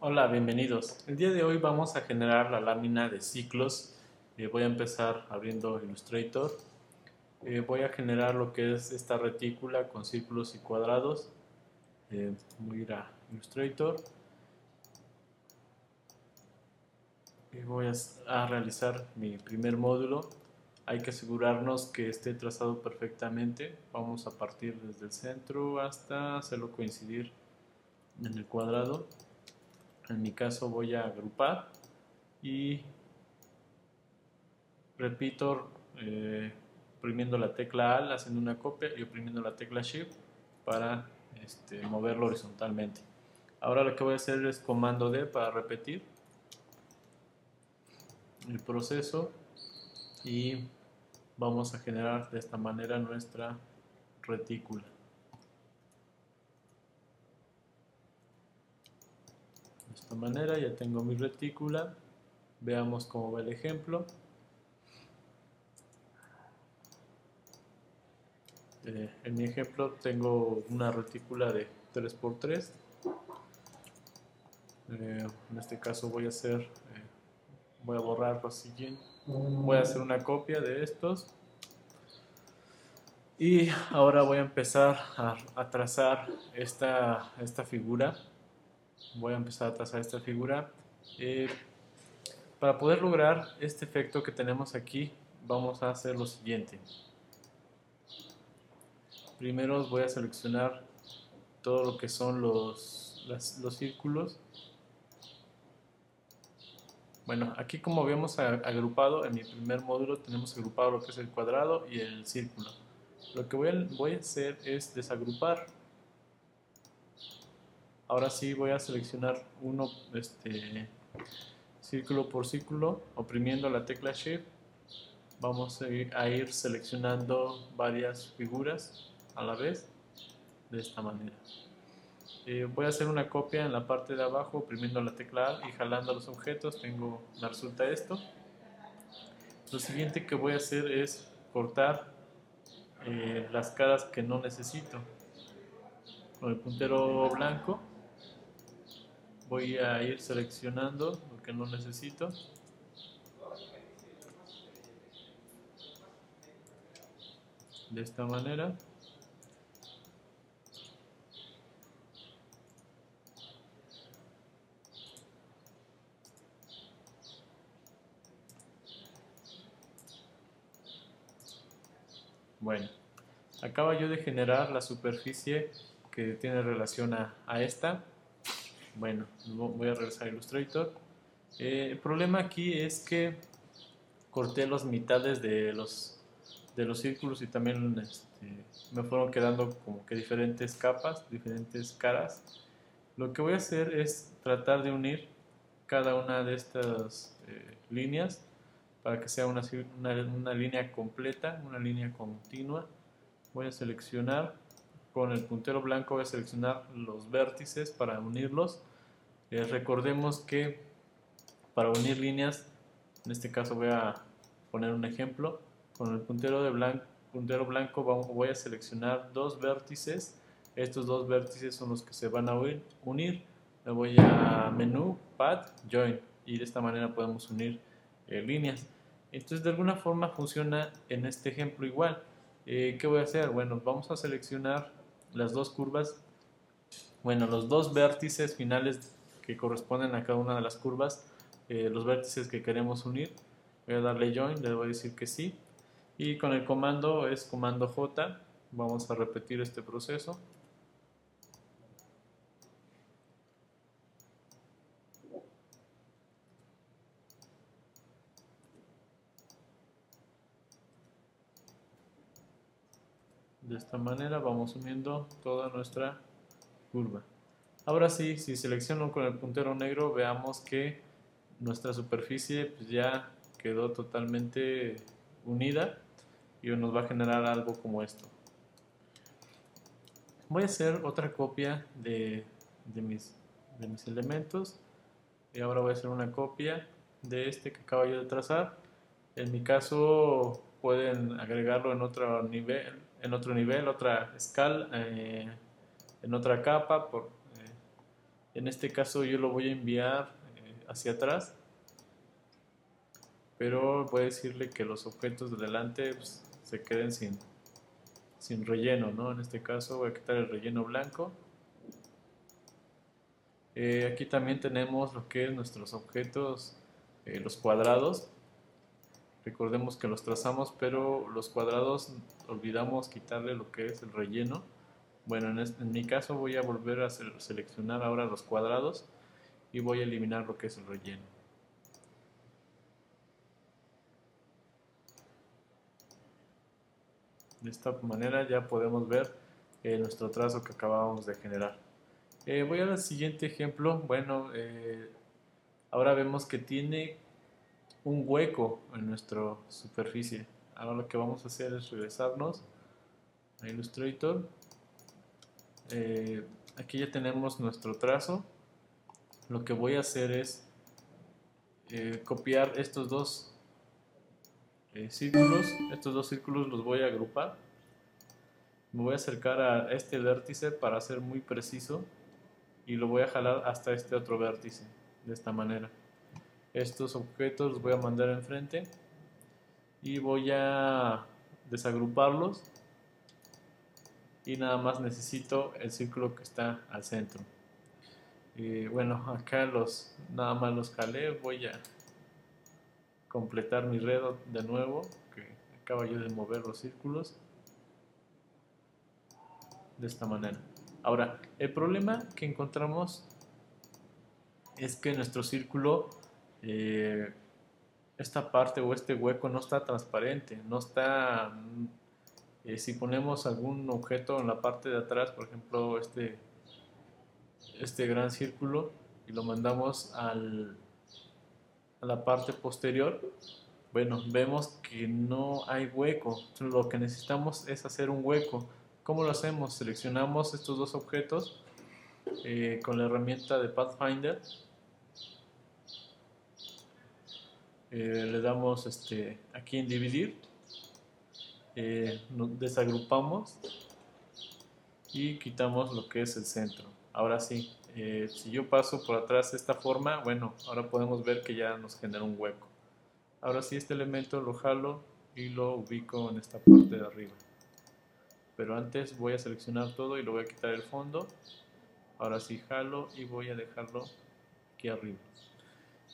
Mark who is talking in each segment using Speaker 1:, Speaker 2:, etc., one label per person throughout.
Speaker 1: Hola, bienvenidos. El día de hoy vamos a generar la lámina de ciclos. Eh, voy a empezar abriendo Illustrator. Eh, voy a generar lo que es esta retícula con círculos y cuadrados. Eh, voy a ir a Illustrator. Y voy a, a realizar mi primer módulo. Hay que asegurarnos que esté trazado perfectamente. Vamos a partir desde el centro hasta hacerlo coincidir en el cuadrado en mi caso voy a agrupar y repito eh, oprimiendo la tecla AL haciendo una copia y oprimiendo la tecla SHIFT para este, moverlo horizontalmente. Ahora lo que voy a hacer es comando D para repetir el proceso y vamos a generar de esta manera nuestra retícula esta manera, ya tengo mi retícula. Veamos cómo va el ejemplo. Eh, en mi ejemplo tengo una retícula de 3x3. Eh, en este caso voy a hacer, eh, voy a borrar lo siguiente. Voy a hacer una copia de estos. Y ahora voy a empezar a, a trazar esta, esta figura voy a empezar a trazar esta figura. Eh, para poder lograr este efecto que tenemos aquí, vamos a hacer lo siguiente. Primero voy a seleccionar todo lo que son los, los círculos. Bueno, aquí como habíamos agrupado, en mi primer módulo tenemos agrupado lo que es el cuadrado y el círculo. Lo que voy a, voy a hacer es desagrupar Ahora sí voy a seleccionar uno, este, círculo por círculo, oprimiendo la tecla Shift. Vamos a ir, seleccionando varias figuras a la vez, de esta manera. Eh, voy a hacer una copia en la parte de abajo, oprimiendo la tecla A y jalando los objetos, tengo, me resulta esto. Lo siguiente que voy a hacer es cortar eh, las caras que no necesito. Con el puntero blanco voy a ir seleccionando lo que no necesito. De esta manera. Bueno acaba yo de generar la superficie que tiene relación a, a esta bueno, voy a regresar a Illustrator. Eh, el problema aquí es que corté las mitades de los, de los círculos y también este, me fueron quedando como que diferentes capas, diferentes caras. Lo que voy a hacer es tratar de unir cada una de estas eh, líneas para que sea una, una, línea completa, una línea continua. Voy a seleccionar con el puntero blanco voy a seleccionar los vértices para unirlos eh, recordemos que para unir líneas, en este caso voy a poner un ejemplo, con el puntero, de blanco, puntero blanco voy a seleccionar dos vértices, estos dos vértices son los que se van a unir, le voy a menú, pad, join y de esta manera podemos unir eh, líneas. Entonces de alguna forma funciona en este ejemplo igual. Eh, ¿Qué voy a hacer? Bueno, vamos a seleccionar las dos curvas, bueno, los dos vértices finales que corresponden a cada una de las curvas, eh, los vértices que queremos unir. Voy a darle join, le voy a decir que sí. Y con el comando es comando J, vamos a repetir este proceso. De esta manera vamos uniendo toda nuestra curva. Ahora sí, si selecciono con el puntero negro, veamos que nuestra superficie pues, ya quedó totalmente unida y nos va a generar algo como esto. Voy a hacer otra copia de, mis, de mis elementos y ahora voy a hacer una copia de este que acabo yo de trazar. En mi caso pueden agregarlo en otro nivel, en otro nivel, otra escala, eh, en otra capa, por, En este caso yo lo voy a enviar eh, hacia atrás, pero voy a decirle que los objetos de delante pues, se queden sin, sin relleno, ¿no? En este caso voy a quitar el relleno blanco. Eh, aquí también tenemos lo que es nuestros objetos, eh, los cuadrados. Recordemos que los trazamos, pero los cuadrados olvidamos quitarle lo que es el relleno. Bueno, en, mi caso voy a volver a seleccionar ahora los cuadrados y voy a eliminar lo que es el relleno. De esta manera ya podemos ver eh, nuestro trazo que acabamos de generar. Eh, voy al siguiente ejemplo. Bueno, eh, ahora vemos que tiene un hueco en nuestra superficie. Ahora lo que vamos a hacer es regresarnos a Illustrator. Aquí ya tenemos nuestro trazo. Lo que voy a hacer es copiar estos dos eh, círculos. Estos dos círculos los voy a agrupar. Me voy a acercar a este vértice para ser muy preciso y lo voy a jalar hasta este otro vértice, de esta manera. Estos objetos los voy a mandar enfrente y voy a desagruparlos y nada más necesito el círculo que está al centro. Y bueno, acá los nada más los jalé, voy a completar mi red de nuevo, que acabo yo de mover los círculos de esta manera. Ahora, el problema que encontramos es que nuestro círculo, eh, esta parte o este hueco no está transparente, no está, eh, si ponemos algún objeto en la parte de atrás, por ejemplo este, este gran círculo, y lo mandamos a la parte posterior, bueno, vemos que no hay hueco. Lo que necesitamos es hacer un hueco. ¿Cómo lo hacemos? Seleccionamos estos dos objetos eh, con la herramienta de Pathfinder. Eh, le damos este, aquí en dividir. Eh, desagrupamos y quitamos lo que es el centro. Ahora sí, eh, si yo paso por atrás de esta forma, bueno, ahora podemos ver que ya nos genera un hueco. Ahora sí, este elemento lo jalo y lo ubico en esta parte de arriba. Pero antes voy a seleccionar todo y lo voy a quitar el fondo. Ahora sí jalo y voy a dejarlo aquí arriba.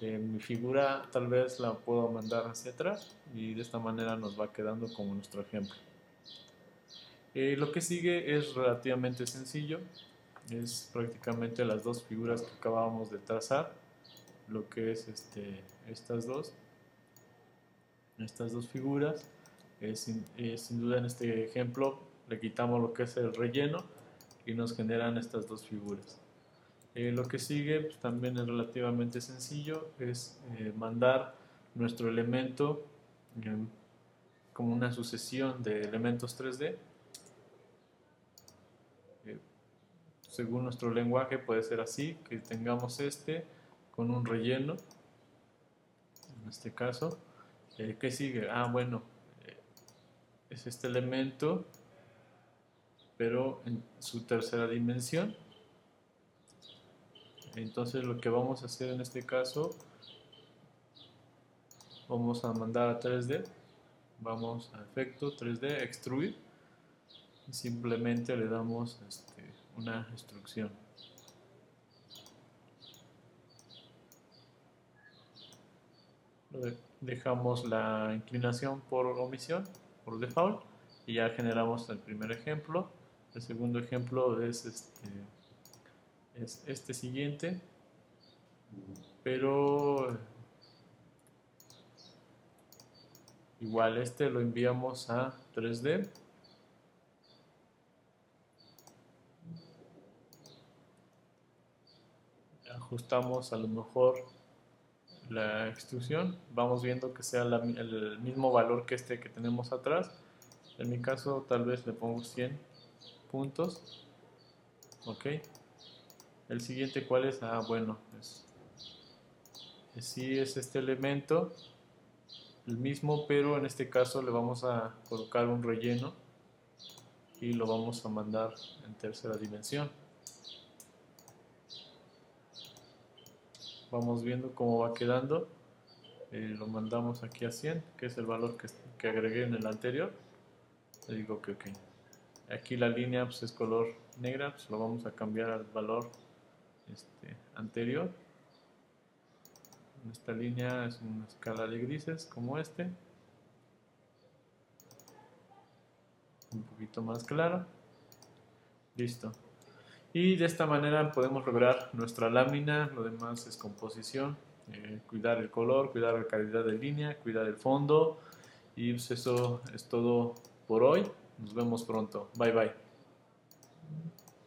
Speaker 1: Eh, mi figura tal vez la puedo mandar hacia atrás y de esta manera nos va quedando como nuestro ejemplo. Eh, lo que sigue es relativamente sencillo. Es prácticamente las dos figuras que acabábamos de trazar lo que es este, estas dos estas dos figuras. Sin, sin, duda en este ejemplo le quitamos lo que es el relleno y nos generan estas dos figuras eh, lo que sigue pues, también es relativamente sencillo es eh, mandar nuestro elemento como una sucesión de elementos 3D según nuestro lenguaje puede ser así, que tengamos este con un relleno, en este caso. Eh, ¿Qué sigue? Ah, bueno, eh, es este elemento, pero en su tercera dimensión. Entonces lo que vamos a hacer en este caso, vamos a mandar a 3D, vamos a efecto 3D, extruir, y simplemente le damos este, una instrucción. Dejamos la inclinación por omisión, por default, y ya generamos el primer ejemplo. El segundo ejemplo es este, es este siguiente, pero igual este lo enviamos a 3D ajustamos a lo mejor la extrusión, vamos viendo que sea el mismo valor que este que tenemos atrás. En mi caso tal vez le pongo 100 puntos. Ok. El siguiente cuál es? Ah, bueno, es, sí es este elemento, el mismo, pero en este caso le vamos a colocar un relleno y lo vamos a mandar en tercera dimensión. vamos viendo cómo va quedando. Eh, lo mandamos aquí a 100, que es el valor que, que agregué en el anterior. Le digo que ok. Aquí la línea pues, es color negra, pues lo vamos a cambiar al valor este, anterior. Esta línea es una escala de grises como este. Un poquito más clara. Listo. Y de esta manera podemos lograr nuestra lámina, lo demás es composición, eh, cuidar el color, cuidar la calidad de línea, cuidar el fondo. Y pues eso es todo por hoy. Nos vemos pronto. Bye bye.